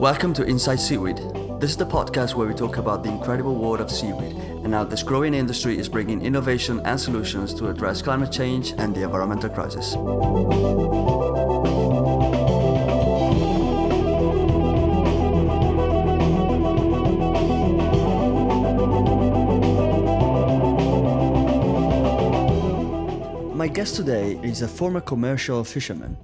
Welcome to Inside Seaweed. This is the podcast where we talk about the incredible world of seaweed and how this growing industry is bringing innovation and solutions to address climate change and the environmental crisis. My guest today is a former commercial fisherman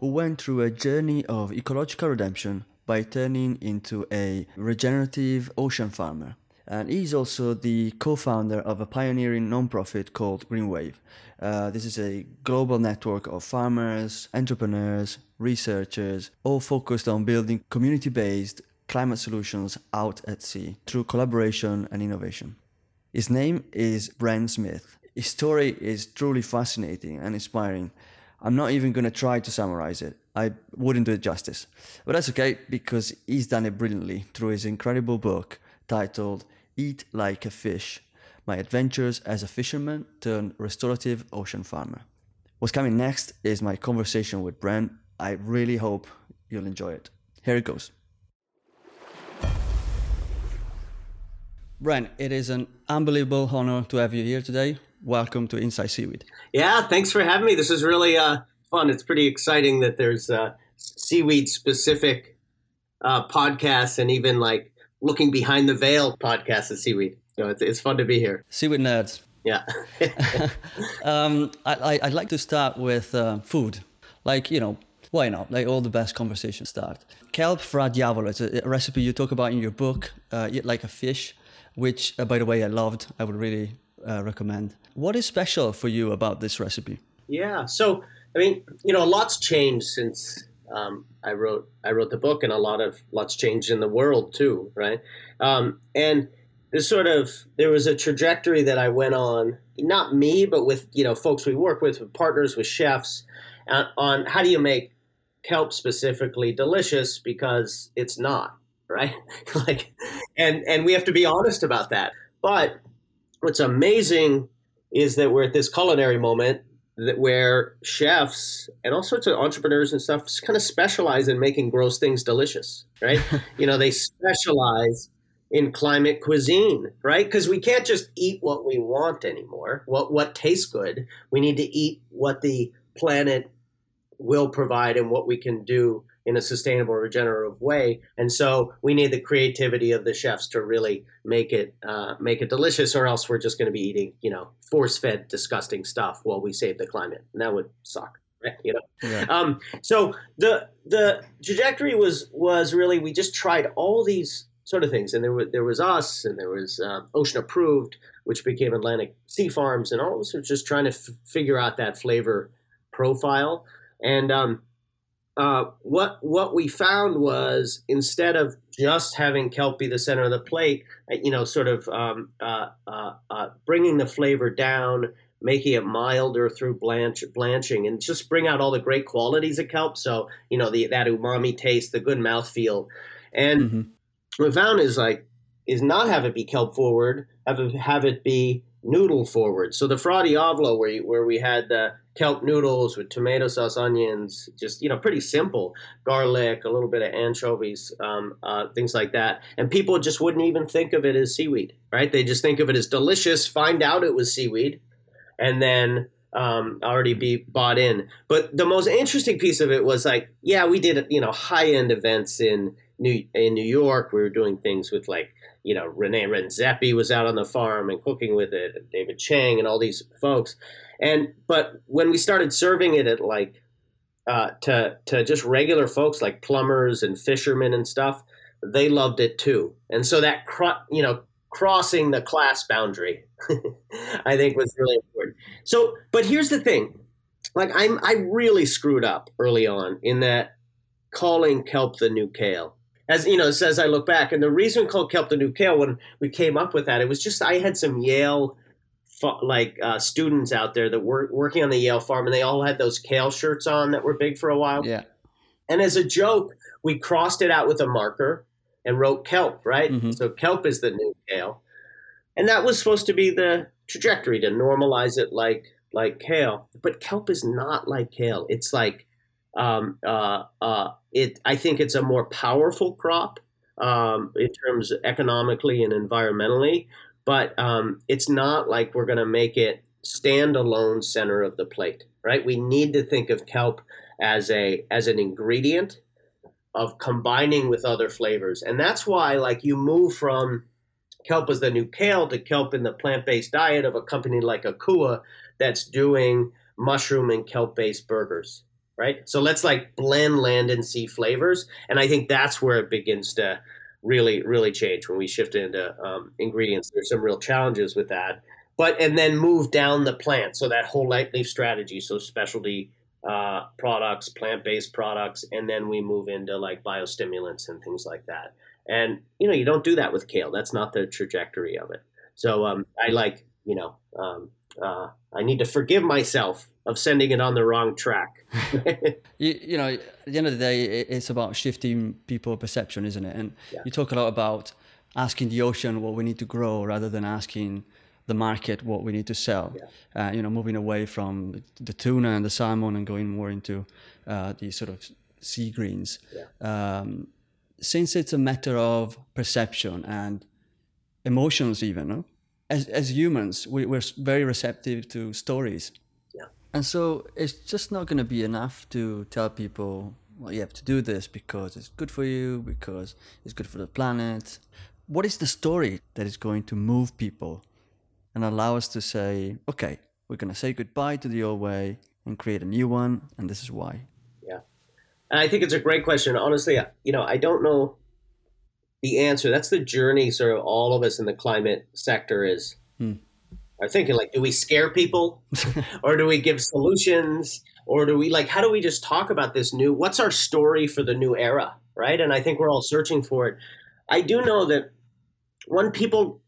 who went through a journey of ecological redemption by turning into a regenerative ocean farmer. And he's also the co founder of a pioneering nonprofit called Greenwave. Uh, this is a global network of farmers, entrepreneurs, researchers, all focused on building community based climate solutions out at sea through collaboration and innovation. His name is Bren Smith. His story is truly fascinating and inspiring. I'm not even going to try to summarize it. I wouldn't do it justice. But that's okay because he's done it brilliantly through his incredible book titled Eat Like a Fish My Adventures as a Fisherman Turned Restorative Ocean Farmer. What's coming next is my conversation with Bren. I really hope you'll enjoy it. Here it goes. Bren, it is an unbelievable honor to have you here today. Welcome to Inside Seaweed. Yeah, thanks for having me. This is really uh, fun. It's pretty exciting that there's uh, seaweed specific uh, podcasts and even like looking behind the veil podcasts of seaweed. So it's, it's fun to be here. Seaweed nerds. Yeah. um, I, I, would like to start with uh, food. Like, you know, why not? Like all the best conversations start. Kelp fra diavolo, it's a, a recipe you talk about in your book, uh, Eat Like a Fish, which, uh, by the way, I loved. I would really uh, recommend. What is special for you about this recipe? Yeah. So, I mean, you know, a lot's changed since um, I wrote I wrote the book, and a lot of lots changed in the world too, right? Um, and this sort of there was a trajectory that I went on, not me, but with you know folks we work with, with partners, with chefs, uh, on how do you make kelp specifically delicious because it's not right, like, and and we have to be honest about that. But what's amazing is that we're at this culinary moment that where chefs and all sorts of entrepreneurs and stuff kind of specialize in making gross things delicious, right? you know, they specialize in climate cuisine, right? Because we can't just eat what we want anymore. What what tastes good. We need to eat what the planet will provide and what we can do in a sustainable, regenerative way. And so we need the creativity of the chefs to really make it uh, make it delicious, or else we're just going to be eating, you know, force fed, disgusting stuff while we save the climate, and that would suck. Right? You know, yeah. um, so the the trajectory was was really we just tried all these sort of things, and there was there was us, and there was uh, Ocean Approved, which became Atlantic Sea Farms, and all of us were just trying to f- figure out that flavor profile, and um, uh, what what we found was instead of just having kelp be the center of the plate, uh, you know, sort of um, uh, uh, uh, bringing the flavor down, making it milder through blanch, blanching, and just bring out all the great qualities of kelp. So you know, the that umami taste, the good mouthfeel, and mm-hmm. what we found is like is not have it be kelp forward, have it have it be noodle forward. So the fra diavolo, where you, where we had the kelp noodles with tomato sauce, onions, just you know, pretty simple. Garlic, a little bit of anchovies, um, uh, things like that. And people just wouldn't even think of it as seaweed, right? They just think of it as delicious. Find out it was seaweed, and then um, already be bought in. But the most interesting piece of it was like, yeah, we did you know high end events in New in New York. We were doing things with like you know Rene Redzepi was out on the farm and cooking with it, and David Chang and all these folks. And but when we started serving it at like uh, to to just regular folks like plumbers and fishermen and stuff, they loved it too. And so that cro- you know crossing the class boundary, I think was really important. So, but here's the thing, like I'm I really screwed up early on in that calling kelp the new kale. As you know, as I look back, and the reason called kelp the new kale when we came up with that, it was just I had some Yale like uh, students out there that were working on the Yale farm, and they all had those kale shirts on that were big for a while. Yeah. And as a joke, we crossed it out with a marker and wrote kelp, right? Mm-hmm. So kelp is the new kale, and that was supposed to be the trajectory to normalize it like like kale. But kelp is not like kale. It's like Um, uh, uh, it, I think it's a more powerful crop um, in terms economically and environmentally, but um, it's not like we're going to make it standalone center of the plate, right? We need to think of kelp as a as an ingredient of combining with other flavors, and that's why like you move from kelp as the new kale to kelp in the plant-based diet of a company like Akua that's doing mushroom and kelp-based burgers right so let's like blend land and sea flavors and i think that's where it begins to really really change when we shift into um, ingredients there's some real challenges with that but and then move down the plant so that whole light leaf strategy so specialty uh, products plant-based products and then we move into like biostimulants and things like that and you know, you don't do that with kale. That's not the trajectory of it. So um, I like, you know, um, uh, I need to forgive myself of sending it on the wrong track. you, you, know, at the end of the day, it's about shifting people perception, isn't it? And yeah. you talk a lot about asking the ocean what we need to grow rather than asking the market what we need to sell. Yeah. Uh, you know, moving away from the tuna and the salmon and going more into uh, these sort of sea greens. Yeah. Um, since it's a matter of perception and emotions, even, no? As, as humans, we, we're very receptive to stories. Yeah. And so it's just not going to be enough to tell people, well, you have to do this because it's good for you, because it's good for the planet. What is the story that is going to move people and allow us to say, okay, we're going to say goodbye to the old way and create a new one, and this is why? Yeah. And I think it's a great question. Honestly, you know, I don't know the answer. That's the journey sort of all of us in the climate sector is hmm. are thinking like, do we scare people or do we give solutions or do we like, how do we just talk about this new, what's our story for the new era? Right. And I think we're all searching for it. I do know that when people,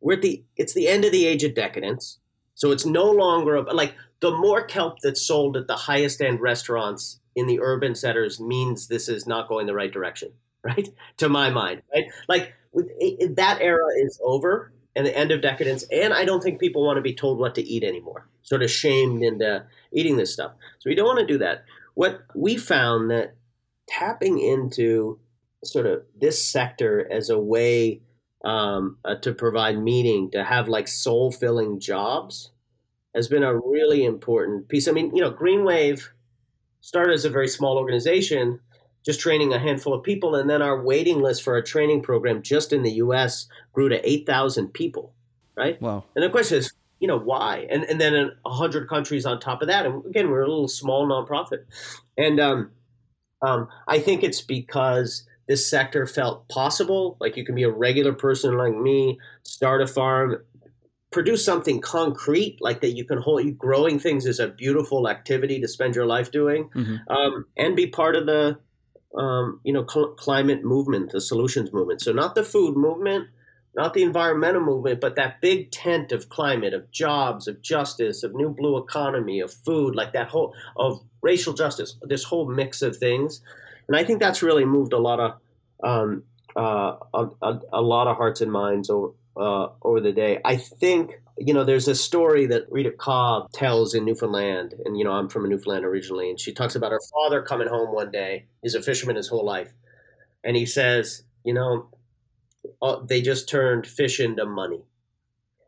we're at the, it's the end of the age of decadence. So it's no longer a, like the more kelp that's sold at the highest end restaurants in the urban centers means this is not going the right direction, right? to my mind, right? Like it, that era is over and the end of decadence. And I don't think people want to be told what to eat anymore, sort of shamed into eating this stuff. So we don't want to do that. What we found that tapping into sort of this sector as a way um, uh, to provide meaning, to have like soul filling jobs has been a really important piece. I mean, you know, Green Wave started as a very small organization, just training a handful of people, and then our waiting list for our training program just in the U.S. grew to eight thousand people. Right. Wow. And the question is, you know, why? And and then in hundred countries on top of that, and again, we're a little small nonprofit, and um, um, I think it's because this sector felt possible. Like you can be a regular person like me, start a farm, produce something concrete like that you can hold you growing things is a beautiful activity to spend your life doing mm-hmm. um, and be part of the um, you know cl- climate movement the solutions movement so not the food movement not the environmental movement but that big tent of climate of jobs of justice of new blue economy of food like that whole of racial justice this whole mix of things and i think that's really moved a lot of um, uh, a, a, a lot of hearts and minds over uh, over the day. I think you know there's a story that Zita Cobb tells in Newfoundland, and you know I'm from Newfoundland originally, and she talks about her father coming home one day. He's a fisherman his whole life, and he says, you know, uh, they just turned fish into money,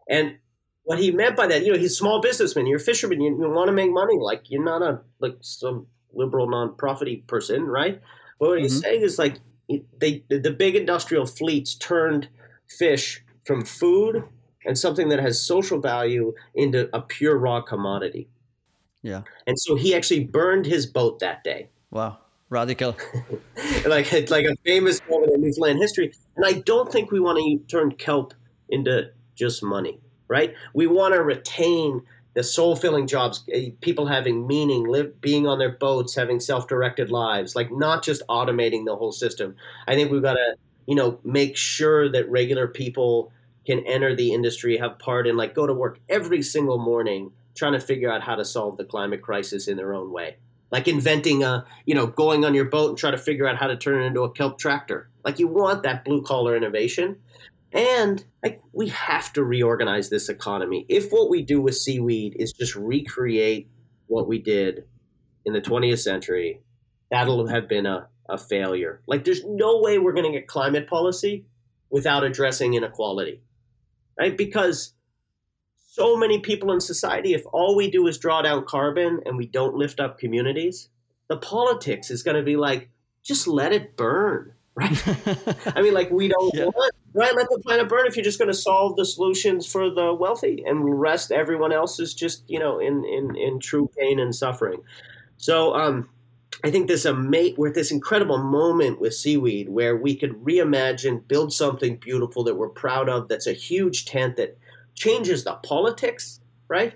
and what he meant by that, you know, he's a small businessman. You're a fisherman. You, you want to make money. Like you're not a like some liberal non-profity person, right? But what mm-hmm. he's saying is like they the big industrial fleets turned fish from food and something that has social value into a pure raw commodity. Yeah. And so he actually burned his boat that day. Wow. Radical. like it's like a famous moment in Newfoundland history. And I don't think we want to turn kelp into just money, right? We want to retain the soul filling jobs, eh, people having meaning, live, being on their boats, having self directed lives, like not just automating the whole system. I think we've got to, you know, make sure that regular people can enter the industry, have part in, like go to work every single morning trying to figure out how to solve the climate crisis in their own way. Like inventing a, you know, going on your boat and try to figure out how to turn it into a kelp tractor. Like you want that blue collar innovation. And like we have to reorganize this economy. If what we do with seaweed is just recreate what we did in the 20th century that'll have been a, a failure. Like, there's no way we're going to get climate policy without addressing inequality, right? Because so many people in society, if all we do is draw down carbon and we don't lift up communities, the politics is going to be like, just let it burn, right? I mean, like, we don't yeah. want, right? Let the planet burn if you're just going to solve the solutions for the wealthy and rest everyone else is just, you know, in, in, in true pain and suffering. So, um, I think this ama- we're this incredible moment with seaweed where we could reimagine, build something beautiful that we're proud of. That's a huge tent that changes the politics, right?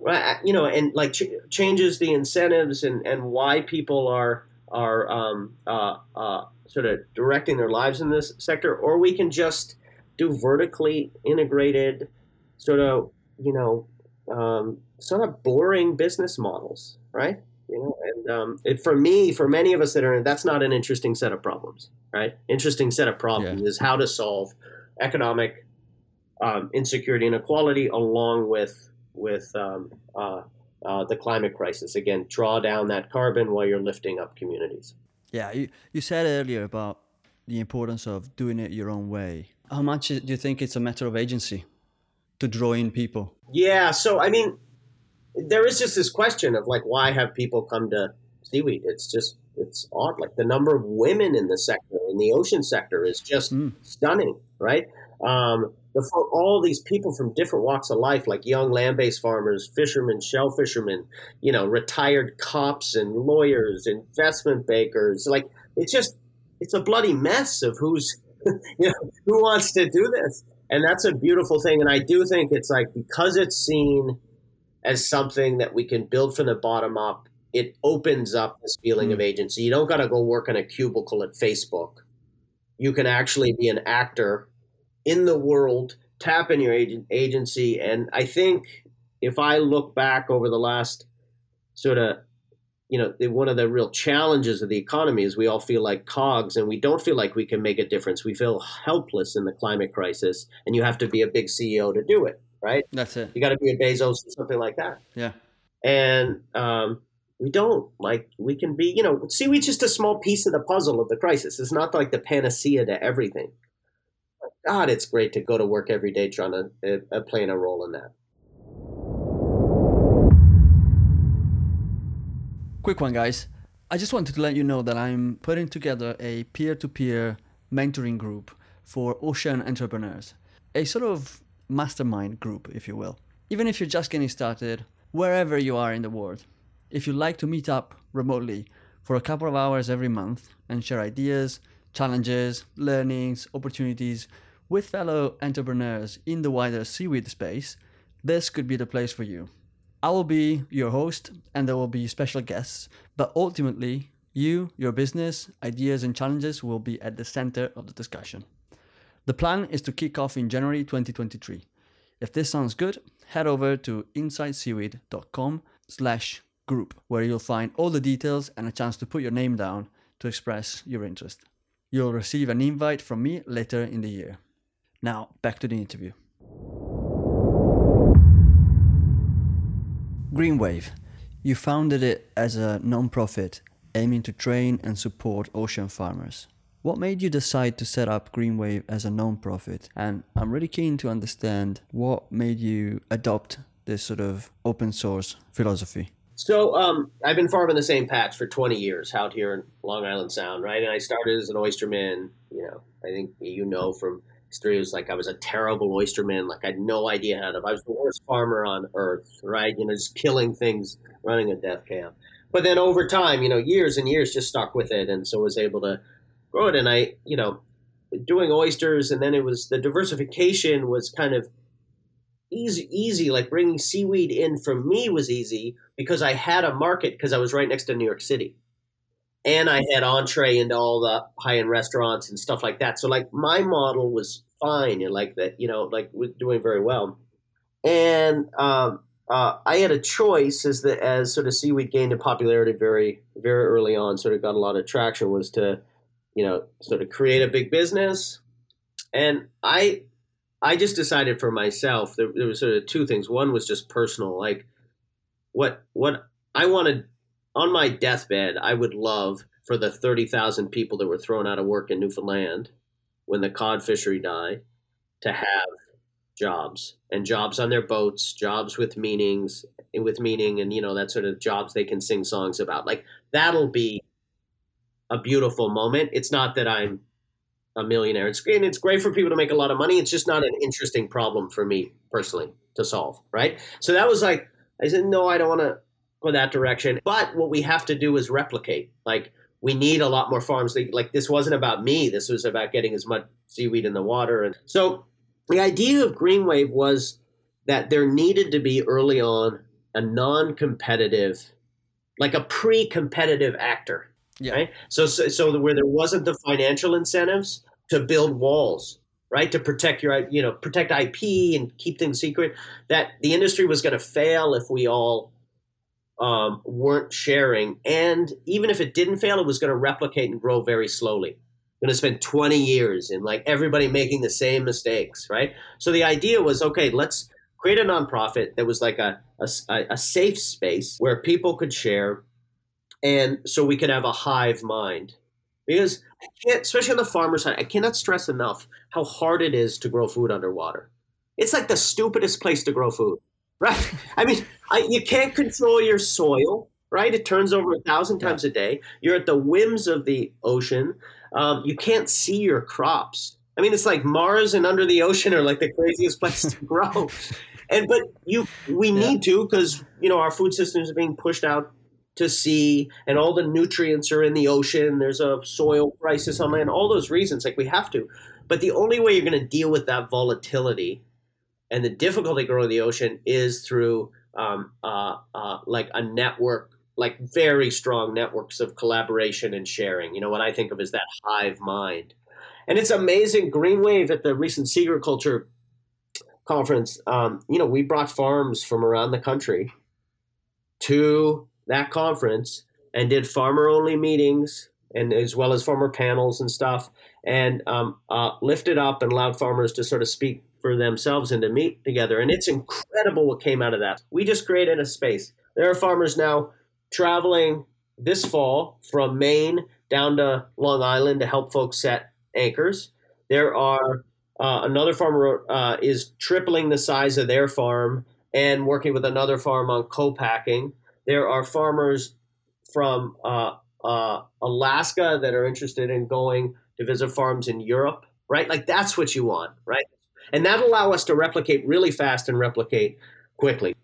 Right, you know, and like ch- changes the incentives and, and why people are are um, uh, uh, sort of directing their lives in this sector, or we can just do vertically integrated, sort of you know, um, sort of boring business models, right? You know, and um, it, for me, for many of us that are in, that's not an interesting set of problems, right? Interesting set of problems yeah. is how to solve economic um, insecurity and inequality along with with um, uh, uh, the climate crisis. Again, draw down that carbon while you're lifting up communities. Yeah, you, you said earlier about the importance of doing it your own way. How much do you think it's a matter of agency to draw in people? Yeah, so I mean, there is just this question of like, why have people come to seaweed? It's just it's odd. Like the number of women in the sector, in the ocean sector, is just mm. stunning, right? Um, for all these people from different walks of life, like young land-based farmers, fishermen, shell fishermen, you know, retired cops and lawyers, investment bankers. Like it's just it's a bloody mess of who's you know who wants to do this, and that's a beautiful thing. And I do think it's like because it's seen as something that we can build from the bottom up, it opens up this feeling mm. of agency. You don't got to go work in a cubicle at Facebook. You can actually be an actor in the world, tap in your agent, agency. And I think if I look back over the last sort of, you know, one of the real challenges of the economy is we all feel like cogs and we don't feel like we can make a difference. We feel helpless in the climate crisis, and you have to be a big CEO to do it, right? That's it. You got to be a Bezos or something like that. Yeah. And um, we don't like we can be you know see we just a small piece of the puzzle of the crisis it's not like the panacea to everything God, it's great to go to work every day trying to uh, uh, playing a role in that. Quick one, guys. I just wanted to let you know that I'm putting together a peer to peer mentoring group for ocean entrepreneurs, a sort of mastermind group, if you will. Even if you're just getting started, wherever you are in the world, if you'd like to meet up remotely for a couple of hours every month and share ideas, challenges, learnings, opportunities with fellow entrepreneurs in the wider seaweed space, this could be the place for you. I will be your host and there will be special guests, but ultimately, you, your business, ideas, and challenges will be at the center of the discussion. The plan is to kick off in January 2023. If this sounds good, head over to insideseaweed.com slash group, where you'll find all the details and a chance to put your name down to express your interest. You'll receive an invite from me later in the year. Now, back to the interview. Greenwave. You founded it as a non-profit aiming to train and support ocean farmers. What made you decide to set up Greenwave as a non-profit? And I'm really keen to understand what made you adopt this sort of open source philosophy. So um, I've been farming the same patch for 20 years out here in Long Island Sound, right? And I started as an oysterman. You know, I think you know from history. It was like I was a terrible oysterman. Like I had no idea how to. I was the worst farmer on earth, right? You know, just killing things, running a death camp. But then over time, you know, years and years, just stuck with it, and so was able to it. And I, you know, doing oysters, and then it was the diversification was kind of easy. Easy, like bringing seaweed in for me was easy because I had a market because I was right next to New York City and I had entree into all the high end restaurants and stuff like that. So like my model was fine and like that, you know, like was doing very well. And um, uh, I had a choice as the as sort of seaweed gained in popularity very very early on, sort of got a lot of traction was to, you know, sort of create a big business. And I I just decided for myself there, there was sort of two things. One was just personal, like what what I wanted on my deathbed, I would love for the 30,000 people that were thrown out of work in Newfoundland when the cod fishery died to have jobs and jobs on their boats, jobs with meanings, with meaning, and you know that sort of jobs they can sing songs about. Like that'll be a beautiful moment. It's not that I'm a millionaire. It's great. It's great for people to make a lot of money. It's just not an interesting problem for me personally to solve. Right. So that was like I said, no, I don't want to go that direction. But what we have to do is replicate. Like we need a lot more farms. Like this wasn't about me. This was about getting as much seaweed in the water. And so the idea of Greenwave was that there needed to be early on a non-competitive, like a pre-competitive actor. Yeah. Right. So, so, so where there wasn't the financial incentives to build walls, right, to protect your, you know, protect IP and keep things secret, that the industry was going to fail if we all um, weren't sharing, and even if it didn't fail, it was going to replicate and grow very slowly going to spend 20 years in like everybody making the same mistakes, right? So the idea was okay, let's create a nonprofit that was like a, a, a safe space where people could share and so we could have a hive mind. Because I can't, especially on the farmer side, I cannot stress enough how hard it is to grow food underwater. It's like the stupidest place to grow food, right? I mean, I, you can't control your soil, right? It turns over a thousand times a day. You're at the whims of the ocean. Um, you can't see your crops. I mean, it's like Mars and under the ocean are like the craziest place to grow. And but you, we need to because you know our food systems are being pushed out to sea, and all the nutrients are in the ocean. There's a soil crisis on land. All those reasons, like we have to. But the only way you're going to deal with that volatility and the difficulty growing the ocean is through um, uh, uh, like a network like very strong networks of collaboration and sharing. You know, what I think of as that hive mind. And it's amazing. Greenwave at the recent Seagriculture conference, um, you know, we brought farms from around the country to that conference and did farmer only meetings and as well as farmer panels and stuff and um, uh, lifted up and allowed farmers to sort of speak for themselves and to meet together. And it's incredible what came out of that. We just created a space. There are farmers now traveling this fall from Maine down to Long Island to help folks set anchors. There are uh, another farmer uh, is tripling the size of their farm and working with another farm on co-packing. There are farmers from uh, uh Alaska that are interested in going to visit farms in Europe, right? Like that's what you want, right? And that'll allow us to replicate really fast and replicate quickly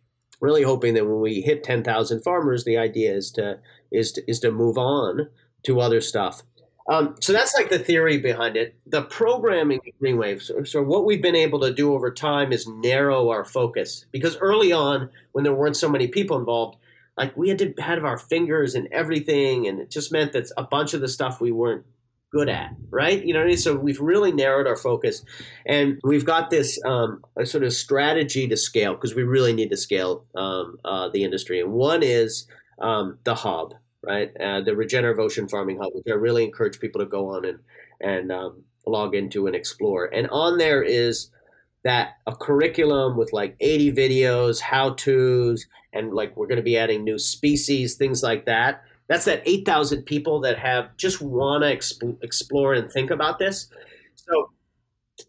really hoping that when we hit 10,000 farmers, the idea is to is to, is to move on to other stuff. Um, so that's like the theory behind it. The programming Greenwave. So, so what we've been able to do over time is narrow our focus because early on, when there weren't so many people involved, like we had to have our fingers and everything, and it just meant that a bunch of the stuff we weren't good at, right? You know, what I mean? so we've really narrowed our focus, and we've got this um, sort of strategy to scale because we really need to scale um, uh, the industry. And one is um, the hub, right? Uh, the regenerative ocean farming hub, which I really encourage people to go on and and um, log into and explore. And on there is that a curriculum with like 80 videos, how tos, and like we're going to be adding new species, things like that that's that 8,000 people that have just want to exp- explore and think about this. So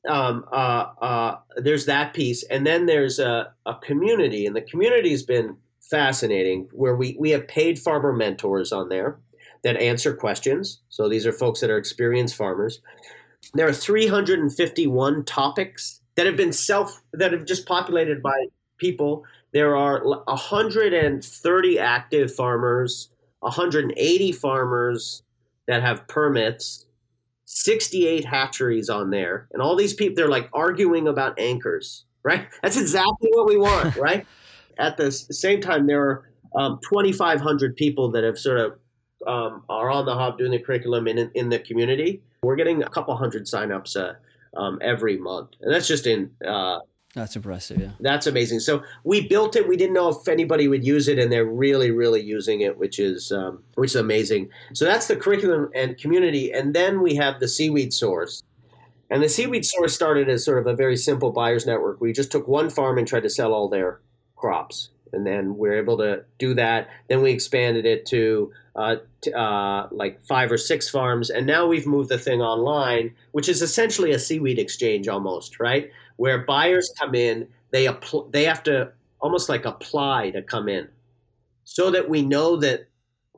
um, uh, uh, there's that piece. And then there's a, a community, and the community has been fascinating where we, we have paid farmer mentors on there that answer questions. So these are folks that are experienced farmers. There are 351 topics that have been self that have just populated by people. There are 130 active farmers 180 farmers that have permits, 68 hatcheries on there, and all these people, they're like arguing about anchors, right? That's exactly what we want, right? At the same time, there are um, 2,500 people that have sort of um, are on the hub doing the curriculum in, in the community. We're getting a couple hundred signups uh, um, every month, and that's just in uh, that's impressive, yeah. That's amazing. So we built it. We didn't know if anybody would use it, and they're really, really using it, which is um, which is amazing. So that's the curriculum and community, and then we have the seaweed source. And the seaweed source started as sort of a very simple buyers network. We just took one farm and tried to sell all their crops and then we're able to do that. Then we expanded it to uh, t- uh, like five or six farms, and now we've moved the thing online, which is essentially a seaweed exchange almost, right? Where buyers come in, they apl- they have to almost like apply to come in, so that we know that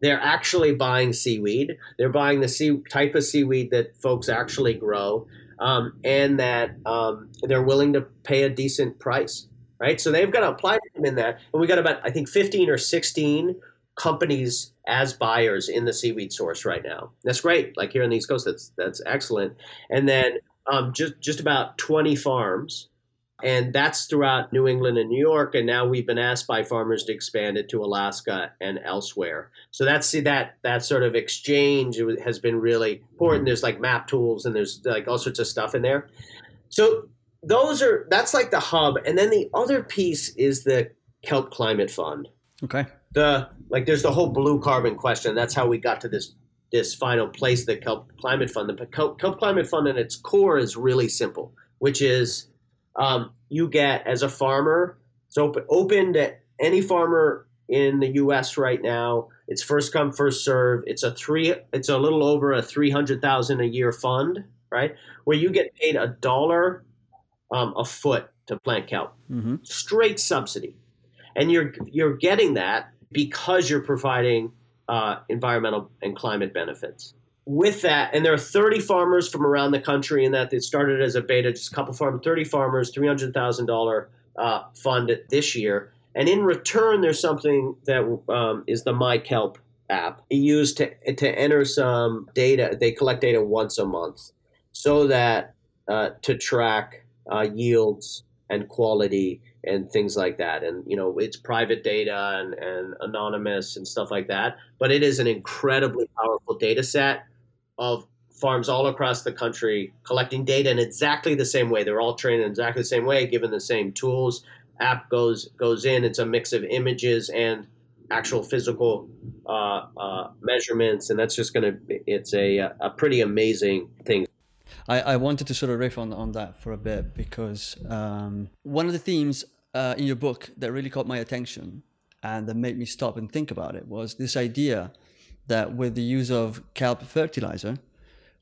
they're actually buying seaweed. They're buying the sea- type of seaweed that folks actually grow, um, and that um, they're willing to pay a decent price right? So they've got to apply to come in that, and we got about I think 15 or 16 companies as buyers in the seaweed source right now. That's great. Like here on the East Coast, that's that's excellent. And then um, just just about 20 farms, and that's throughout New England and New York. And now we've been asked by farmers to expand it to Alaska and elsewhere. So that's see that that sort of exchange has been really important. There's like map tools and there's like all sorts of stuff in there. So those are that's like the hub, and then the other piece is the Kelp Climate Fund. Okay. The like, there's the whole blue carbon question. That's how we got to this this final place, the Kelp Climate Fund. The Kelp, Kelp Climate Fund, at its core, is really simple, which is um, you get as a farmer. It's open open to any farmer in the U.S. right now. It's first come, first serve. It's a three. It's a little over a three hundred thousand a year fund, right? Where you get paid a dollar um, a foot to plant kelp, mm-hmm. straight subsidy, and you're you're getting that because you're providing uh, environmental and climate benefits. With that, and there are 30 farmers from around the country, in that it started as a beta, just a couple farmers, 30 farmers, $300,000 uh, fund this year. And in return, there's something that um, is the MyKelp app. used to to enter some data. They collect data once a month, so that uh, to track uh, yields and quality and things like that. And you know, it's private data and, and anonymous and stuff like that. But it is an incredibly powerful data set of farms all across the country collecting data in exactly the same way. They're all trained in exactly the same way, given the same tools. App goes goes in. It's a mix of images and actual physical uh, uh, measurements, and that's just going to. It's a a pretty amazing thing. I, I wanted to sort of riff on, on that for a bit because um, one of the themes uh, in your book that really caught my attention and that made me stop and think about it was this idea that with the use of kelp fertilizer,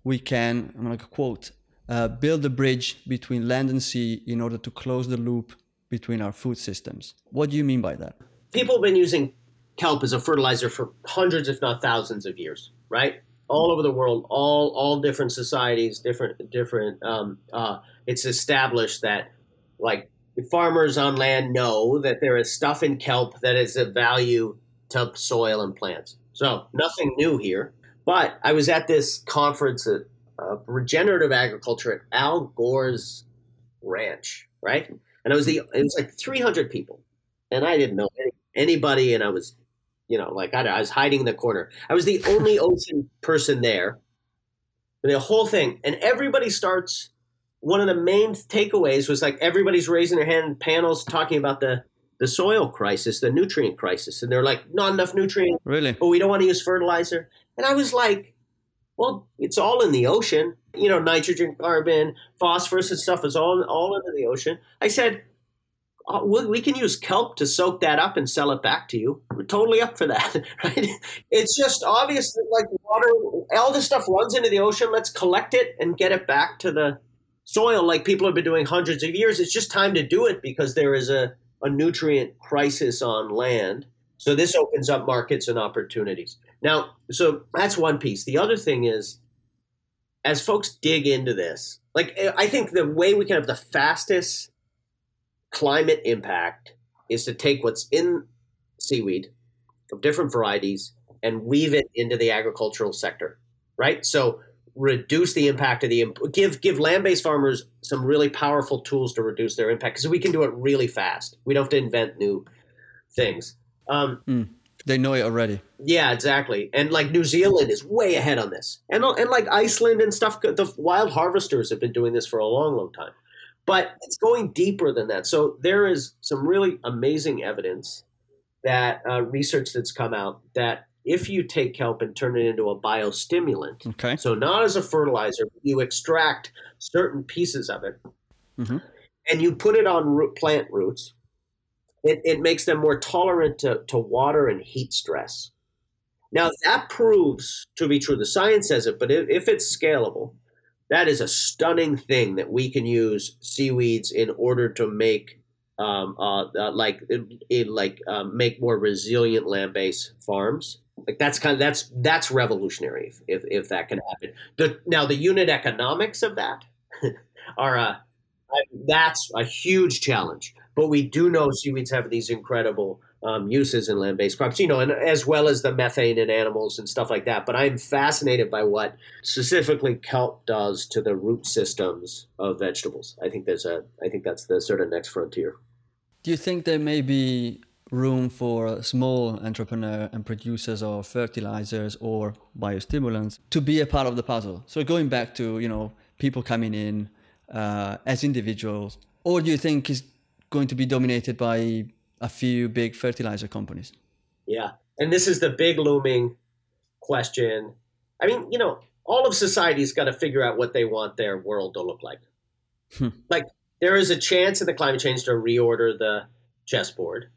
we can, I'm going to quote, uh, build a bridge between land and sea in order to close the loop between our food systems. What do you mean by that? People have been using kelp as a fertilizer for hundreds, if not thousands, of years, right? All over the world, all all different societies, different different. Um, uh, it's established that like farmers on land know that there is stuff in kelp that is of value to soil and plants. So nothing new here. But I was at this conference at uh, regenerative agriculture at Al Gore's ranch, right? And it was the it was like 300 people, and I didn't know any, anybody, and I was you know, like I, I was hiding in the corner. I was the only ocean person there. The whole thing, and everybody starts. One of the main takeaways was like everybody's raising their hand panels talking about the the soil crisis, the nutrient crisis, and they're like, not enough nutrient. Really? But we don't want to use fertilizer. And I was like, well, it's all in the ocean. You know, nitrogen, carbon, phosphorus, and stuff is all all into the ocean. I said, Uh, we can use kelp to soak that up and sell it back to you. We're totally up for that, right? It's just obvious that like water, all this stuff runs into the ocean. Let's collect it and get it back to the soil, like people have been doing hundreds of years. It's just time to do it because there is a, a nutrient crisis on land. So this opens up markets and opportunities. Now, so that's one piece. The other thing is, as folks dig into this, like I think the way we can have the fastest climate impact is to take what's in seaweed of different varieties and weave it into the agricultural sector, right? So reduce the impact of the give give land-based farmers some really powerful tools to reduce their impact because we can do it really fast. We don't have to invent new things. Um, mm, they know it already. Yeah, exactly. And like New Zealand is way ahead on this, and and like Iceland and stuff. The wild harvesters have been doing this for a long, long time. But it's going deeper than that. So there is some really amazing evidence that uh, research that's come out that if you take kelp and turn it into a biostimulant, okay. so not as a fertilizer, you extract certain pieces of it mm-hmm. and you put it on root, plant roots, it, it makes them more tolerant to, to water and heat stress. Now, that proves to be true, the science says it, but if, if it's scalable, that is a stunning thing that we can use seaweeds in order to make um, uh, uh, like it, like um, make more resilient land-based farms. Like that's kind of that's that's revolutionary if, if, if that can happen. The now the unit economics of that are a that's a huge challenge. But we do know seaweeds have these incredible um, uses in land-based crops, you know, and as well as the methane in animals and stuff like that. But I'm fascinated by what specifically kelp does to the root systems of vegetables. I think there's a, I think that's the sort of next frontier. Do you think there may be room for small entrepreneur and producers of fertilizers or biostimulants to be a part of the puzzle? So going back to you know people coming in uh, as individuals, or do you think is going to be dominated by a few big fertilizer companies. Yeah. And this is the big looming question. I mean, you know, all of society's got to figure out what they want their world to look like. Hmm. like, there is a chance in the climate change to reorder the chessboard.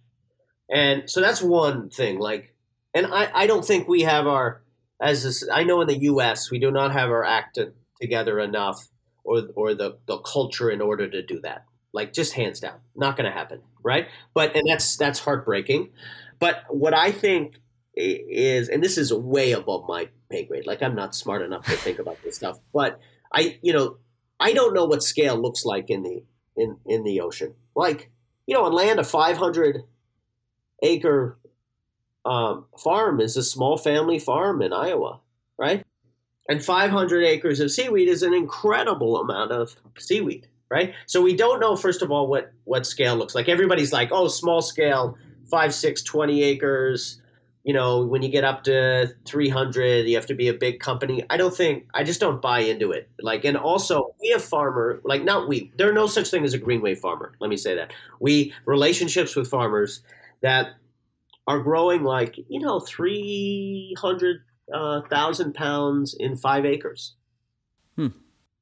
And so that's one thing. Like, and I, I don't think we have our, as this, I know in the US, we do not have our act together enough or, or the, the culture in order to do that like just hands down not going to happen right? But and that's that's heartbreaking. But what i think is and this is way above my pay grade like i'm not smart enough to think about this stuff but i you know i don't know what scale looks like in the in in the ocean. Like you know on land a 500 acre um, farm is a small family farm in iowa right? And 500 acres of seaweed is an incredible amount of seaweed right? So we don't know, first of all, what, what scale looks like. Everybody's like, oh, small scale, 5, 6, 20 acres. You know, when you get up to 300, you have to be a big company. I don't think, I just don't buy into it. Like, and also, we have farmer, like, not we, there are no such thing as a GreenWave farmer. Let me say that. We, relationships with farmers that are growing like, you know, 300,000 uh, pounds in five acres.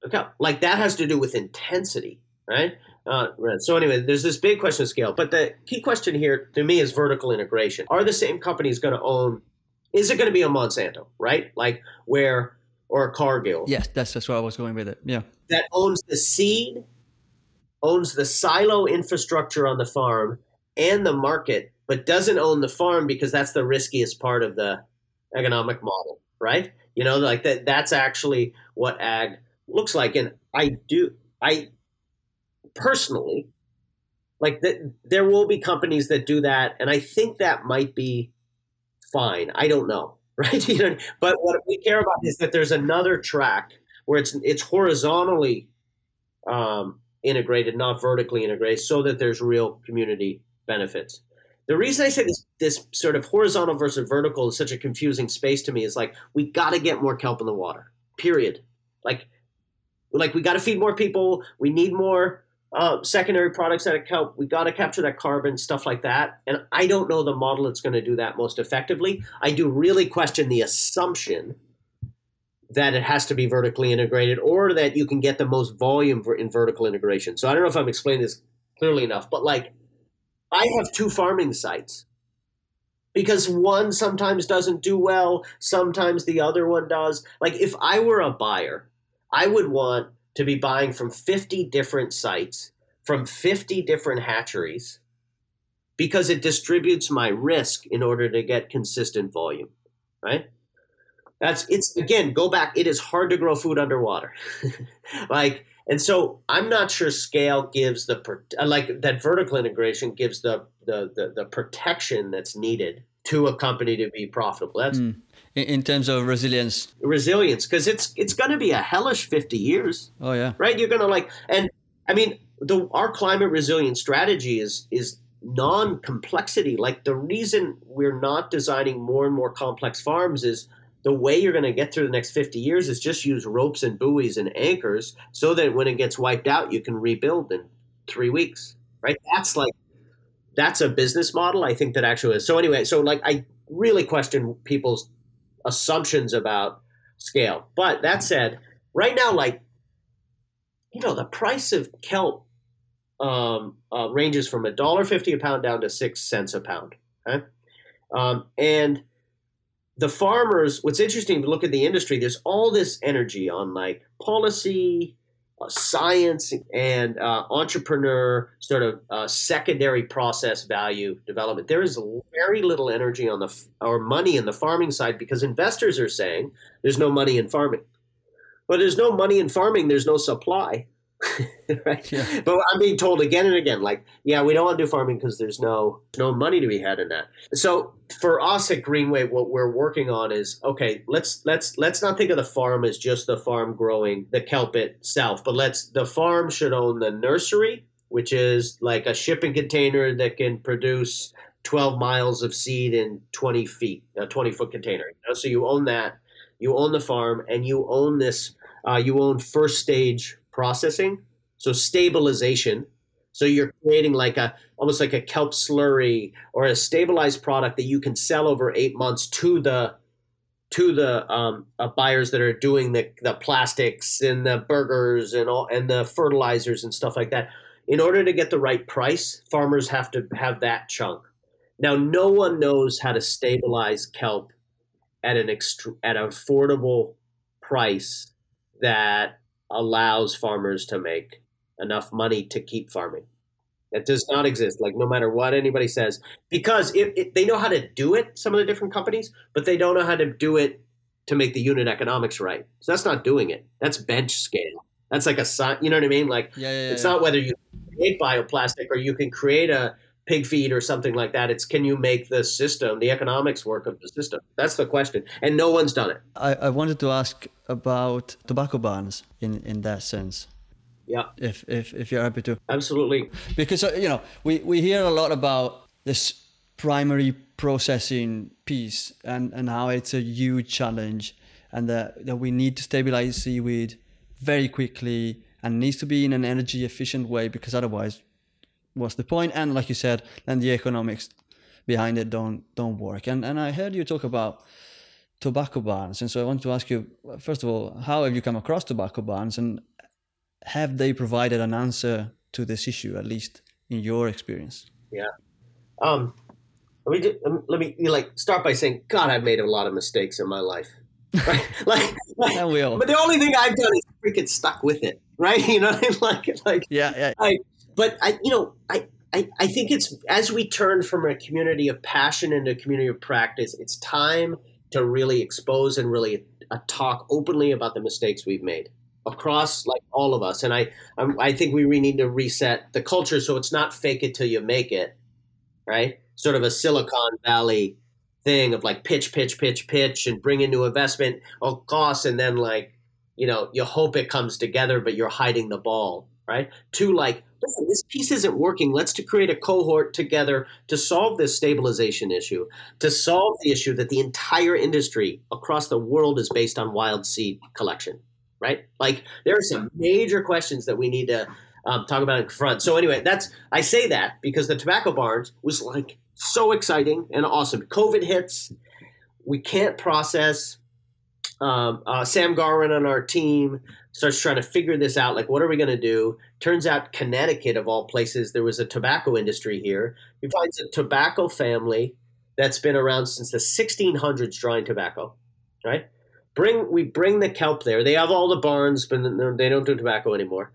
Okay, like that has to do with intensity, right? Uh, so anyway, there's this big question of scale, but the key question here to me is vertical integration. Are the same companies going to own? Is it going to be a Monsanto, right? Like where or a Cargill? Yes, that's that's where I was going with it. Yeah, that owns the seed, owns the silo infrastructure on the farm and the market, but doesn't own the farm because that's the riskiest part of the economic model, right? You know, like that. That's actually what ag looks like. And I do, I personally, like that, there will be companies that do that, and I think that might be fine. I don't know, right? you know, but what we care about is that there's another track where it's it's horizontally um, integrated, not vertically integrated, so that there's real community benefits. The reason I say this this sort of horizontal versus vertical is such a confusing space to me is like we got to get more kelp in the water. Period. Like like we got to feed more people. We need more uh, secondary products that help. We got to capture that carbon, stuff like that. And I don't know the model that's going to do that most effectively. I do really question the assumption that it has to be vertically integrated or that you can get the most volume in vertical integration. So I don't know if I'm explaining this clearly enough, but like I have two farming sites because one sometimes doesn't do well, sometimes the other one does. Like if I were a buyer I would want to be buying from 50 different sites, from 50 different hatcheries, because it distributes my risk in order to get consistent volume, right? That's it's again, go back, it is hard to grow food underwater. like, and so I'm not sure scale gives the like that vertical integration gives the the the, the protection that's needed to a company to be profitable. That's mm in terms of resilience. Resilience because it's it's going to be a hellish 50 years. Oh yeah. Right? You're going to like and i mean the our climate resilience strategy is is non-complexity. Like the reason we're not designing more and more complex farms is the way you're going to get through the next 50 years is just use ropes and buoys and anchors so that when it gets wiped out you can rebuild in three weeks. Right? That's like that's a business model i think that actually is. So anyway so like i really question people's assumptions about scale. But that said, right now, like, you know, the price of kelp um, uh, ranges from a dollar fifty a pound down to six cents a pound. Okay? Um, and the farmers, what's interesting to look at the industry, there's all this energy on like policy, science, and uh, entrepreneur sort of uh, secondary process value development. There is very little energy on the or money in the farming side because investors are saying there's no money in farming. But there's no money in farming, there's no supply. right? Yeah. But I'm being told again and again, like, yeah, we don't want to do farming because there's no no money to be had in that. So for us at GreenWave, what we're working on is okay. Let's let's let's not think of the farm as just the farm growing the kelp itself, but let's the farm should own the nursery, which is like a shipping container that can produce 12 miles of seed in 20 feet, a 20 foot container. You know? So you own that, you own the farm, and you own this. Uh, you own first stage processing. So stabilization. So you're creating like a almost like a kelp slurry or a stabilized product that you can sell over eight months to the to the um, uh, buyers that are doing the, the plastics and the burgers and all and the fertilizers and stuff like that. In order to get the right price, farmers have to have that chunk. Now, no one knows how to stabilize kelp at an ext- at an affordable price that allows farmers to make enough money to keep farming. That does not exist. Like no matter what anybody says, because it, it, they know how to do it. Some of the different companies, but they don't know how to do it to make the unit economics right. So that's not doing it. That's bench scale. That's like a you know what I mean? Like yeah, yeah, it's yeah. not whether you create bioplastic or you can create a pig feed or something like that. It's can you make the system, the economics work of the system? That's the question. And no one's done it. I, I wanted to ask about tobacco barns in, in that sense. Yeah. If, if, if you're happy to. Absolutely. Because, uh, you know, we, we hear a lot about this primary processing piece and, and how it's a huge challenge and that, that we need to stabilize seaweed very quickly and needs to be in an energy efficient way because otherwise what's the point? And like you said, then the economics behind it don't don't work. And and I heard you talk about tobacco barns, and so I want to ask you first of all, how have you come across tobacco barns, and have they provided an answer to this issue, at least in your experience? Yeah. Um, let me do, um, let me like start by saying, God, I've made a lot of mistakes in my life. Right? like, like but the only thing I've done is freaking stuck with it. Right? You know, like like yeah, yeah. I, but I, you know, I, I, I think it's as we turn from a community of passion into a community of practice, it's time to really expose and really uh, talk openly about the mistakes we've made across like all of us. And I, I'm, I think we really need to reset the culture so it's not fake it till you make it, right? Sort of a Silicon Valley thing of like pitch, pitch, pitch, pitch, and bring in new investment, oh, costs, and then like you know you hope it comes together, but you're hiding the ball, right? To like this piece isn't working. Let's to create a cohort together to solve this stabilization issue, to solve the issue that the entire industry across the world is based on wild seed collection, right? Like there are some major questions that we need to um, talk about in front. So anyway, that's I say that because the tobacco barns was like so exciting and awesome. COVID hits, we can't process. Um, uh, Sam Garwin on our team starts trying to figure this out. Like, what are we going to do? Turns out, Connecticut, of all places, there was a tobacco industry here. He finds a tobacco family that's been around since the 1600s drying tobacco, right? Bring we bring the kelp there. They have all the barns, but they don't do tobacco anymore.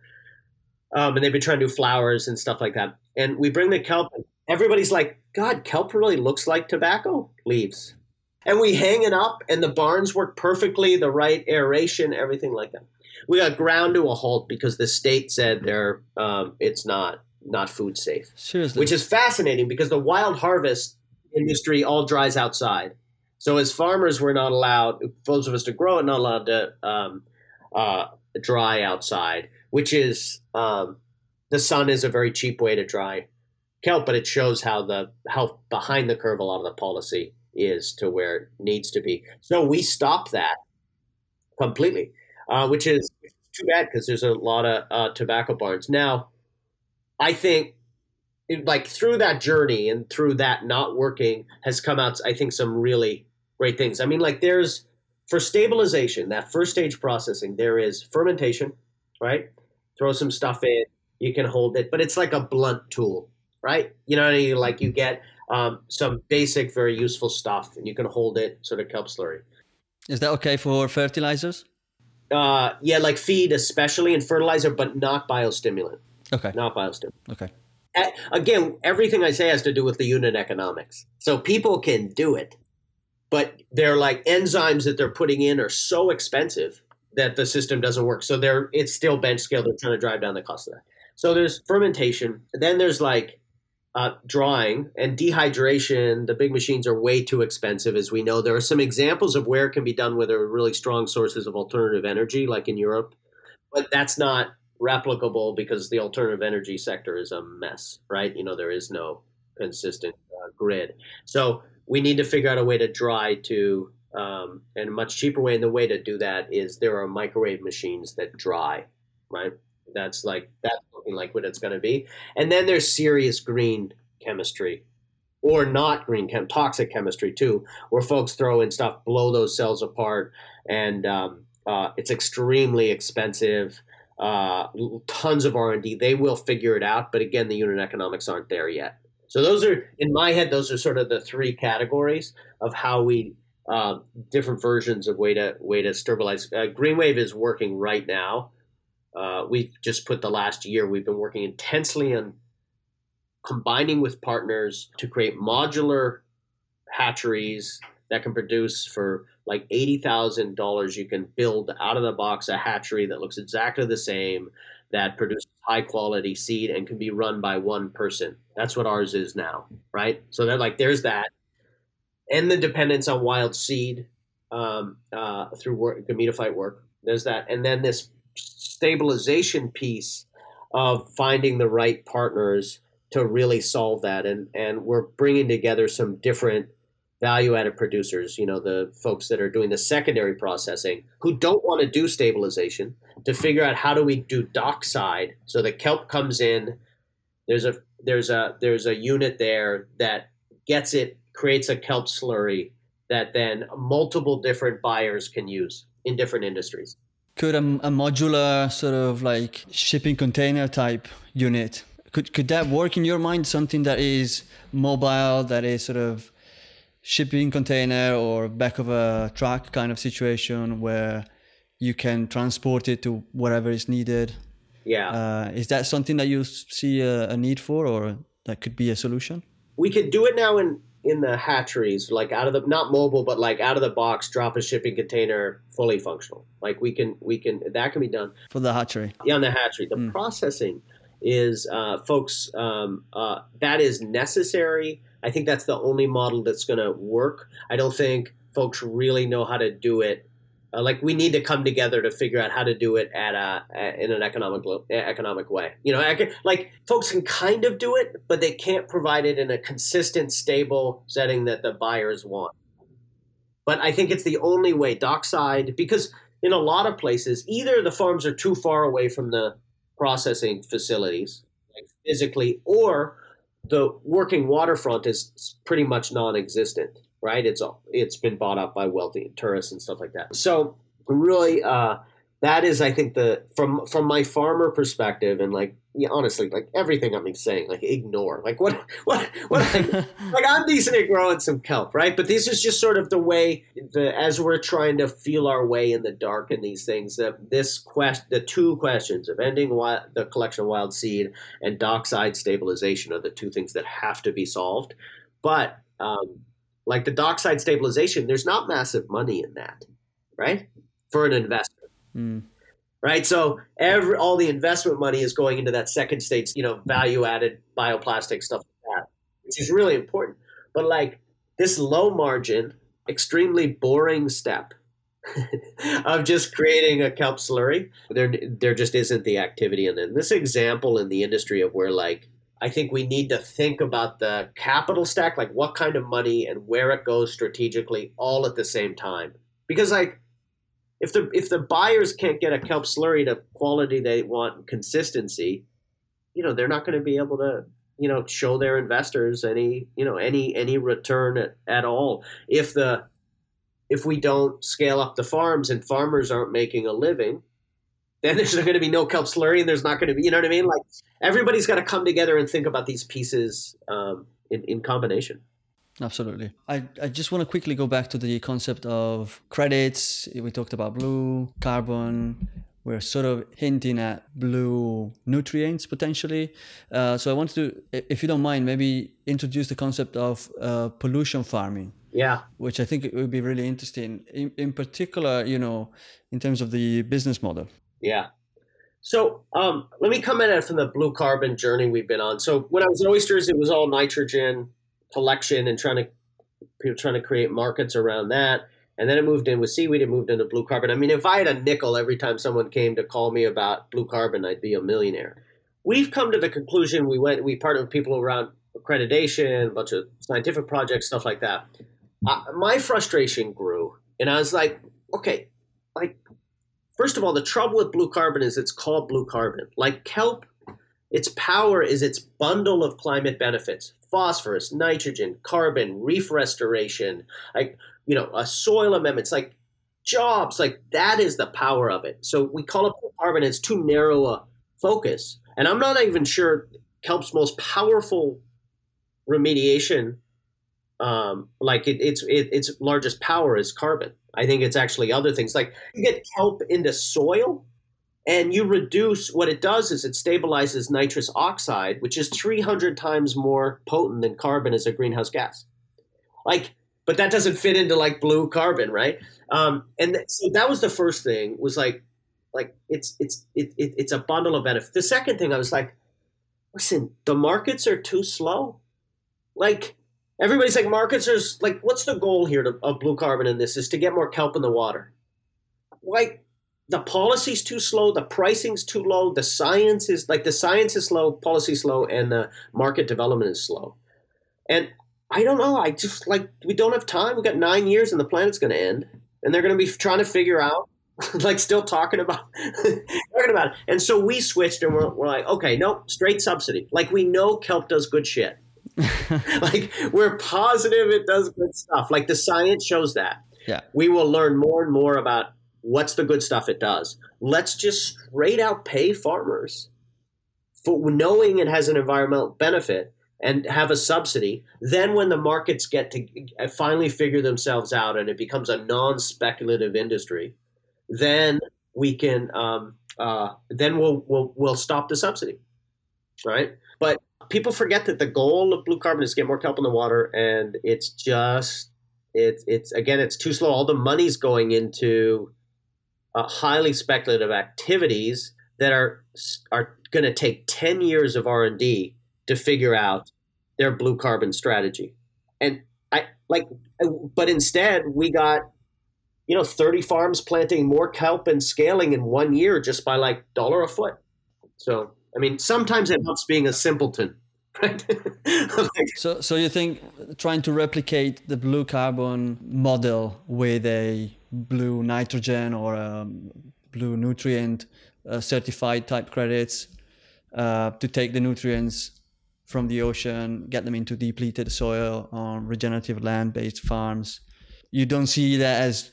Um, and they've been trying to do flowers and stuff like that. And we bring the kelp. Everybody's like, God, kelp really looks like tobacco leaves. And we hang it up, and the barns work perfectly, the right aeration, everything like that we got ground to a halt because the state said they're um, it's not not food safe. Seriously, which is fascinating because the wild harvest industry all dries outside. So as farmers, we're not allowed, those of us to grow it, not allowed to um, uh, dry outside, which is um, the sun is a very cheap way to dry kelp, but it shows how the how behind the curve a lot of the policy is to where it needs to be. So we stop that completely uh, which is too bad because there's a lot of uh, tobacco barns. Now, I think like through that journey and through that not working has come out, I think, some really great things. I mean, like there's for stabilization, that first stage processing, there is fermentation, right? Throw some stuff in, you can hold it, but it's like a blunt tool, right? You know, what I mean? like you get um, some basic, very useful stuff, and you can hold it, sort of kelp slurry. Is that okay for fertilizers? Uh, yeah, like feed, especially and fertilizer, but not biostimulant. Okay. Not biostimulant. Okay. Again, everything I say has to do with the unit economics. So people can do it, but they're like enzymes that they're putting in are so expensive that the system doesn't work. So they're it's still bench scale. They're trying to drive down the cost of that. So there's fermentation. Then there's like uh, drying and dehydration. The big machines are way too expensive, as we know. There are some examples of where it can be done with really strong sources of alternative energy, like in Europe, but that's not replicable because the alternative energy sector is a mess, right? You know, there is no consistent uh, grid. So we need to figure out a way to dry to, um, and a much cheaper way. And the way to do that is there are microwave machines that dry, right? That's like that's looking like what it's going to be. And then there's serious green chemistry, or not green chem, toxic chemistry too, where folks throw in stuff, blow those cells apart, and um, uh, it's extremely expensive. Uh, tons of R and D. They will figure it out, but again, the unit economics aren't there yet. So those are, in my head, those are sort of the three categories of how we uh, different versions of way to way to stabilize. Uh, GreenWave is working right now uh, we've just put the last year, we've been working intensely on combining with partners to create modular hatcheries that can produce for like $80,000. You can build out of the box a hatchery that looks exactly the same, that produces high quality seed and can be run by one person. That's what ours is now, right? So they're like, there's that. And the dependence on wild seed um, uh, through work, gametophyte work. There's that. And then this stabilization piece of finding the right partners to really solve that. And, and we're bringing together some different value added producers, you know, the folks that are doing the secondary processing who don't want to do stabilization to figure out how do we do dockside so the kelp comes in. There's a there's a there's a unit there that gets it, creates a kelp slurry that then multiple different buyers can use in different industries could a, a modular sort of like shipping container type unit could could that work in your mind? Something that is mobile that is sort of shipping container or back of a truck kind of situation where you can transport it to wherever is needed? Yeah. Uh, is that something that you see a, a need for or that could be a solution? We could do it now in in the hatcheries, like out of the not mobile, but like out of the box, drop a shipping container, fully functional. Like we can we can that can be done for the hatchery. Yeah, on the hatchery. The mm. processing is uh, folks um, uh, that is necessary. I think that's the only model that's going to work. I don't think folks really know how to do it uh, like we need to come together to figure out how to do it at a, in an economic economic way. You know, like folks can kind of do it, but they can't provide it in a consistent, stable setting that the buyers want. But I think it's the only way dockside because in a lot of places, either the farms are too far away from the processing facilities, like physically, or the working waterfront is pretty much non-existent right? It's all it's been bought up by wealthy tourists and stuff like that. So really, uh, that is, I think, the from from my farmer perspective, and like yeah, honestly, like everything I'm saying, like ignore, like what what what, like, like I'm decent at growing some kelp, right? But this is just sort of the way the as we're trying to feel our way in the dark in these things. That this quest, the two questions of ending wild, the collection of wild seed and dockside stabilization are the two things that have to be solved. But um, like the dockside stabilization, there's not massive money in that, right? For an investor. Mm. Right. So every all the investment money is going into that second stage, you know, value added bioplastic stuff like that, which is really important. But like this low margin, extremely boring step of just creating a kelp slurry, there there just isn't the activity in it. This example in the industry of where like I think we need to think about the capital stack, like what kind of money and where it goes strategically, all at the same time. Because like, if the if the buyers can't get a kelp slurry to quality they want, consistency, you know, they're not going to be able to you know show their investors any you know any any return at, at all. If the if we don't scale up the farms and farmers aren't making a living, then there's going to be no kelp slurry, and there's not going to be, you know what I mean? Like everybody's got to come together and think about these pieces um, in, in combination. Absolutely. I, I just want to quickly go back to the concept of credits. We talked about blue, carbon. We're sort of hinting at blue nutrients potentially. Uh, so I want to, if you don't mind, maybe introduce the concept of uh, pollution farming. Yeah. Which I think it would be really interesting, in, in particular, you know, in terms of the business model. Yeah. So um, let me come at it from the blue carbon journey we've been on. So when I was at Oysters, it was all nitrogen collection and trying to people trying to create markets around that. And then it moved in with seaweed. It moved into blue carbon. I mean, if I had a nickel every time someone came to call me about blue carbon, I'd be a millionaire. We've come to the conclusion. We went. We partnered with people around accreditation, a bunch of scientific projects, stuff like that. Uh, my frustration grew, and I was like, okay, like First of all, the trouble with blue carbon is it's called blue carbon. Like kelp, its power is its bundle of climate benefits phosphorus, nitrogen, carbon, reef restoration, like, you know, a soil amendments, like jobs, like that is the power of it. So we call it blue carbon, it's too narrow a focus. And I'm not even sure kelp's most powerful remediation, um, like it, its it, its largest power is carbon. I think it's actually other things. Like you get kelp into soil and you reduce what it does is it stabilizes nitrous oxide, which is 300 times more potent than carbon as a greenhouse gas. Like, but that doesn't fit into like blue carbon, right? Um, and th- so that was the first thing was like, like it's it's it, it, it's a bundle of benefits. The second thing I was like, listen, the markets are too slow. Like everybody's like markets are like what's the goal here to, of blue carbon in this is to get more kelp in the water? Like the policy's too slow the pricing's too low the science is like the science is slow policy slow and the market development is slow. And i don't know i just like we don't have time we got nine years and the planet's going to end and they're going to be trying to figure out like still talking about talking about it. And so we switched and we're, we're like okay nope straight subsidy. Like we know kelp does good shit like we're positive it does good stuff. Like the science shows that. Yeah. We will learn more and more about what's the good stuff it does. Let's just straight out pay farmers for knowing it has an environmental benefit and have a subsidy. Then when the markets get to uh, finally figure themselves out and it becomes a non-speculative industry, then we can um, uh, then we'll, we'll we'll stop the subsidy, right? People forget that the goal of blue carbon is to get more kelp in the water, and it's just it's it's again it's too slow. All the money's going into uh, highly speculative activities that are are going to take ten years of R and D to figure out their blue carbon strategy, and I like, but instead we got you know 30 farms planting more kelp and scaling in one year just by like dollar a foot. So I mean, sometimes it helps being a simpleton. Right? so, so you think trying to replicate the blue carbon model with a blue nitrogen or a blue nutrient uh, certified type credits uh, to take the nutrients from the ocean, get them into depleted soil on regenerative land-based farms. You don't see that as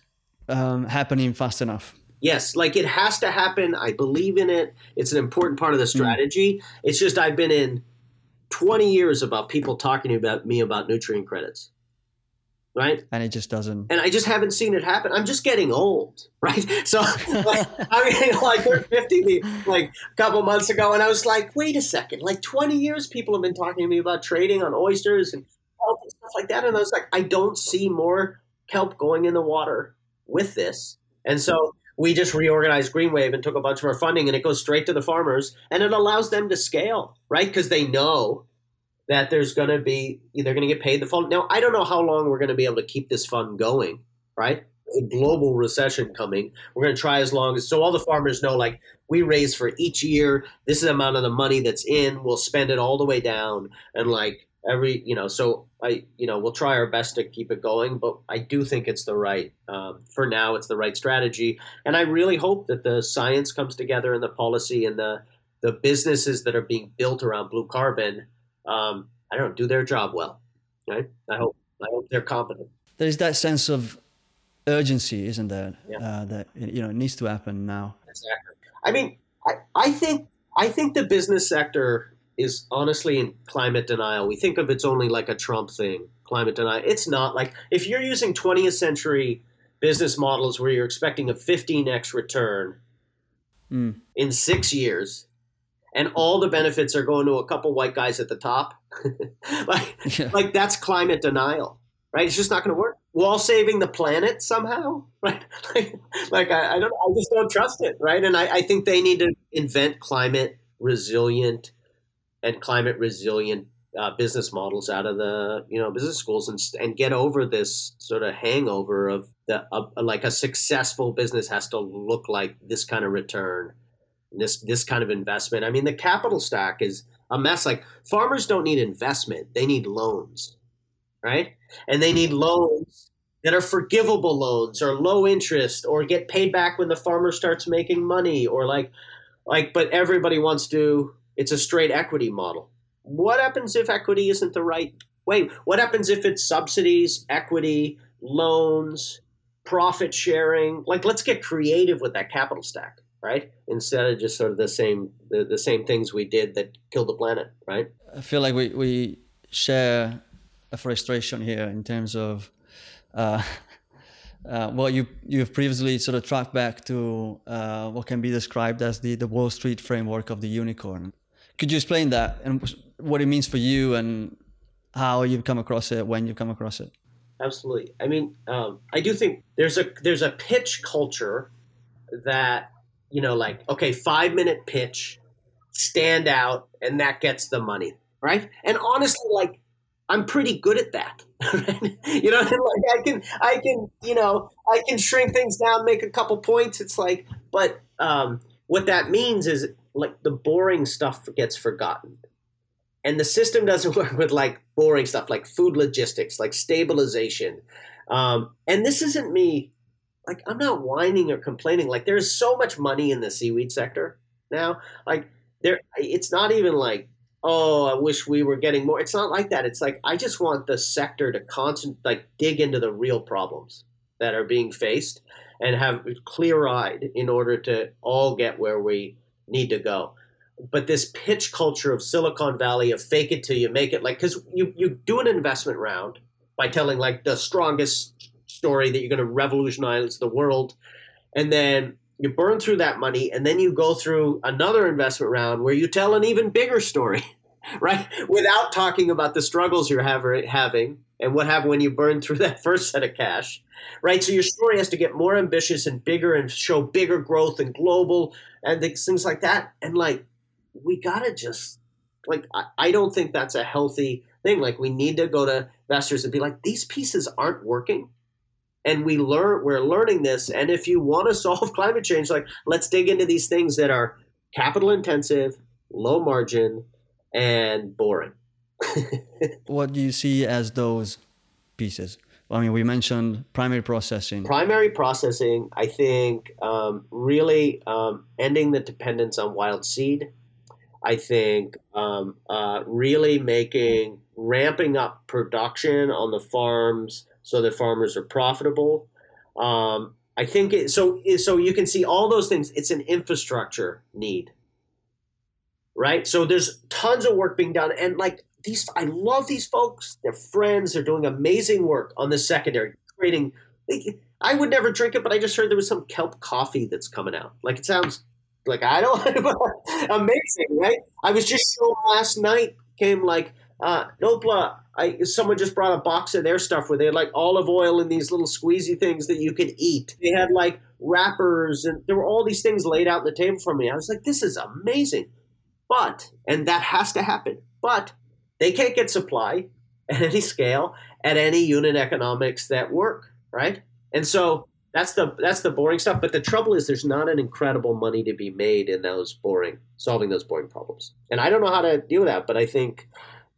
um, happening fast enough yes, like it has to happen. I believe in it. It's an important part of the hmm. strategy. Mm. It's just I've been in 20 years about people talking to about me about nutrient credits. Right? And it just doesn't. And I just haven't seen it happen. I'm just getting old, right? So, like, I mean, like, we're 50 like a couple months ago, and I was like, wait a second. Like, 20 years people have been talking to me about trading on oysters and and stuff like that. And I was like, I don't see more kelp going in the water with this. And so we just reorganized GreenWave and took a bunch of our funding, and it goes straight to the farmers, and it allows them to scale, right? Because they know that there's going to be they're going to get paid the fund. Now, I don't know how long we're going to be able to keep this fund going, right? A global recession coming. We're going to try as long as so all the farmers know, like we raise for each year. This is the amount of the money that's in. We'll spend it all the way down, and like every you know so i you know we'll try our best to keep it going but i do think it's the right um, for now it's the right strategy. And i really hope that the science comes together and the policy and the the businesses that are being built around blue carbon um, i don't know do their job well right? I hope i hope they're competent there's that sense of urgency isn't there? Yeah. uh, that you know it needs to happen now. Exactly. I mean, I, I think I think the business sector is honestly in climate denial. We think of it's only like a Trump thing, climate denial. It's not like if you're using 20th century business models where you're expecting a 15x return mm. in six years, and all the benefits are going to a couple white guys at the top, like, yeah. like that's climate denial, right? It's just not going to work. While saving the planet somehow, right? like, like I, I, don't, I just don't trust it, right? And I, I think they need to invent climate resilient and climate resilient uh, business models out of the you know business schools and and get over this sort of hangover of the uh, like a successful business has to look like this kind of return this this kind of investment. I mean the capital stack is a mess. Like farmers don't need investment. They need loans right? And they need loans that are forgivable loans or low interest or get paid back when the farmer starts making money or like like but everybody wants to it's a straight equity model. What happens if equity isn't the right way? What happens if it's subsidies, equity, loans, profit sharing? Like, let's get creative with that capital stack, right? Instead of just sort of the same the, the same things we did that killed the planet, right? I feel like we, we share a frustration here in terms of uh, uh, well, you you've previously sort of tracked back to uh, what can be described as the, the Wall Street framework of the unicorn. Could you explain that and what it means for you and how you've come across it, when you've come across it? Absolutely. I mean, um, I do think there's a there's a pitch culture that you know, like okay, five minute pitch, stand out, and that gets the money, right? And honestly, like I'm pretty good at that. you know, like I can, I can, you know, I can shrink things down, make a couple points. It's like, but um, what that means is like the boring stuff gets forgotten. And the system doesn't work with like boring stuff like food logistics like stabilization. Um, and this isn't me like i'm not whining or complaining. Like there's so much money in the seaweed sector now. Like there it's not even like oh i wish we were getting more. It's not like that. It's like i just want the sector to constant like dig into the real problems that are being faced and have clear eyed in order to all get where we need to go. But this pitch culture of Silicon Valley of fake it till you make it, like because you you do an investment round by telling like the strongest story that you're going to revolutionize the world, and then you burn through that money, and then you go through another investment round where you tell an even bigger story, right? Without talking about the struggles you're having and what happened when you burn through that first set of cash, right? So your story has to get more ambitious and bigger and show bigger growth and global and things like that. And like, we gotta just like, I, I don't think that's a healthy thing. Like, we need to go to investors and be like, these pieces aren't working. And we learn, we're learning this. And if you want to solve climate change, like, let's dig into these things that are capital intensive, low margin, and boring what do you see as those pieces? I mean, we mentioned primary processing. Primary processing, I think, um, really um, ending the dependence on wild seed. I think um, uh, really making ramping up production on the farms so that farmers are profitable. Um, I think it, so. So you can see all those things. It's an infrastructure need, right? So there's tons of work being done, and like these I love these folks. They're friends. They're doing amazing work on the secondary, creating. I would never drink it, but I just heard there was some kelp coffee that's coming out. Like it sounds like I don't amazing, right? I was just shown last night. Came like uh, Notpla. I someone just brought a box of their stuff where they had like olive oil and these little squeezy things that you could eat. They had like wrappers and there were all these things laid out on the table for me. I was like, this is amazing. But and that has to happen. But they can't get supply at any scale at any unit economics that work, right? And so that's the that's the boring stuff. But the trouble is, there's not an incredible money to be made in those boring solving those boring problems. And I don't know how to deal with that. But I think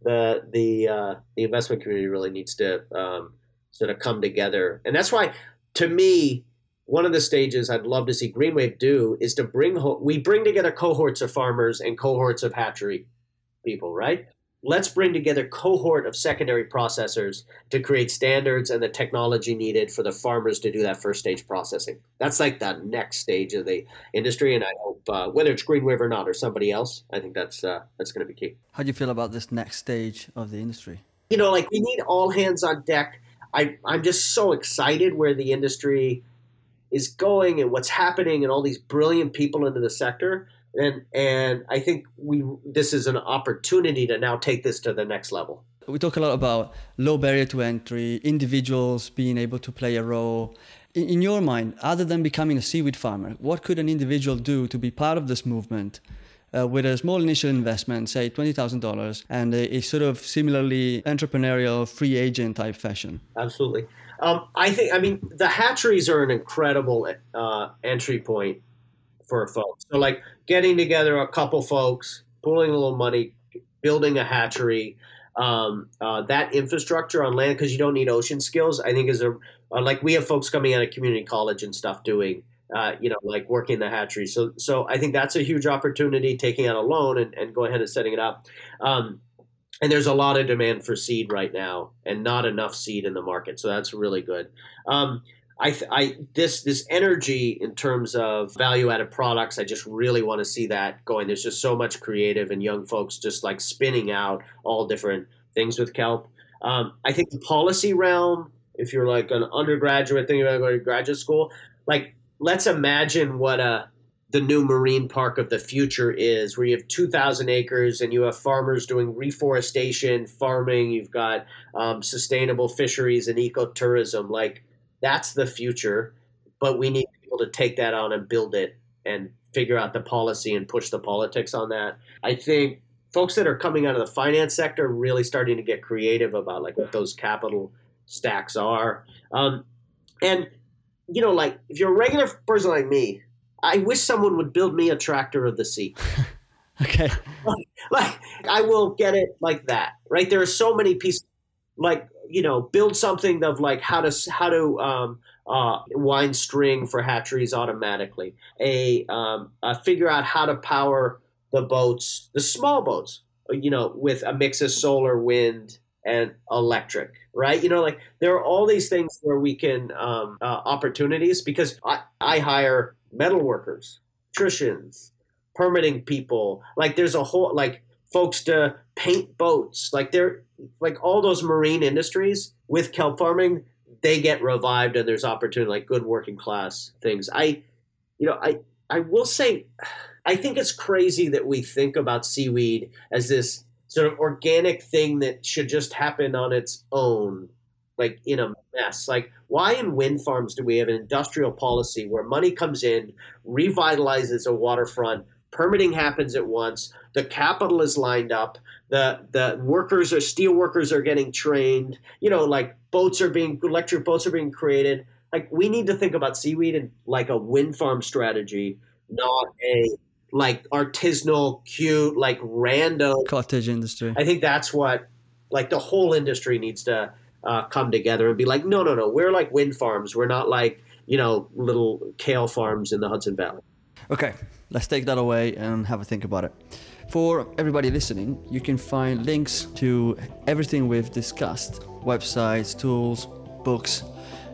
the the uh, the investment community really needs to um, sort of come together. And that's why, to me, one of the stages I'd love to see GreenWave do is to bring ho- we bring together cohorts of farmers and cohorts of hatchery people, right? Let's bring together cohort of secondary processors to create standards and the technology needed for the farmers to do that first stage processing that's like the next stage of the industry and i hope uh, whether it's GreenWave or not or somebody else. I think that's uh, that's going to be key. How do you feel about this next stage of the industry? You know, like we need all hands on deck. I I'm just so excited where the industry is going and what's happening and all these brilliant people into the sector. And and I think we this is an opportunity to now take this to the next level. We talk a lot about low barrier to entry, individuals being able to play a role. In, in your mind, other than becoming a seaweed farmer, what could an individual do to be part of this movement? Uh, with a small initial investment, say $20,000, and a, a, sort of similarly entrepreneurial free agent type fashion? Absolutely. Um, I think, I mean, the hatcheries are an incredible uh, entry point for folks. So, like getting together a couple folks, pulling a little money, building a hatchery, um, uh, that infrastructure on land because you don't need ocean skills. I think is a uh, like we have folks coming out of community college and stuff doing. Uh, you know, like working the hatchery. So, so I think that's a huge opportunity. Taking out a loan and, and go ahead and setting it up. Um, and there's a lot of demand for seed right now, and not enough seed in the market. So that's really good. Um, I, I this this energy in terms of value added products. I just really want to see that going. There's just so much creative and young folks just like spinning out all different things with kelp. Um, I think the policy realm, if you're like an undergraduate thinking about going to graduate school, like let's imagine what a the new marine park of the future is, where you have 2,000 acres and you have farmers doing reforestation, farming, you've got um, sustainable fisheries and ecotourism. Like that's the future, but we need people to take that on and build it and figure out the policy and push the politics on that. I think folks that are coming out of the finance sector are really starting to get creative about like what those capital stacks are. Um, and you know, like if you're a regular person like me, I wish someone would build me a tractor of the sea. okay. Like, like I will get it like that, right? There are so many pieces like you know build something of like how to how to um, uh, wind string for hatcheries automatically. A um, uh, figure out how to power the boats the small boats you know with a mix of solar wind and electric right? You know like there are all these things where we can um, uh, opportunities because I, I hire metal workers electricians permitting people. Like there's a whole like folks to paint boats. Like they're like all those marine industries with kelp farming, they get revived and there's opportunity like good working class things. I you know, I I will say I think it's crazy that we think about seaweed as this sort of organic thing that should just happen on its own, like in a mess. Like, why in wind farms do we have an industrial policy where money comes in, revitalizes a waterfront, permitting happens at once, the capital is lined up, the the workers or steel workers are getting trained, you know, like boats are being electric boats are being created. Like we need to think about seaweed and like a wind farm strategy, not a like artisanal, cute, like random cottage industry. I think that's what like the whole industry needs to uh, come together and be like, no, no, no, we're like wind farms. We're not like you know little kale farms in the Hudson Valley. Okay, let's take that away and have a think about it. For everybody listening, you can find links to everything we've discussed websites, tools, books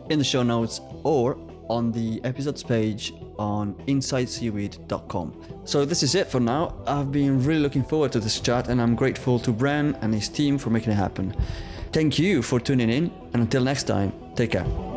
in the show notes or on the episodes page on insideseaweed.com. So this is it for now. I've been really looking forward to this chat and I'm grateful to Bren and his team for making it happen. Thank you for tuning in and until next time, take care.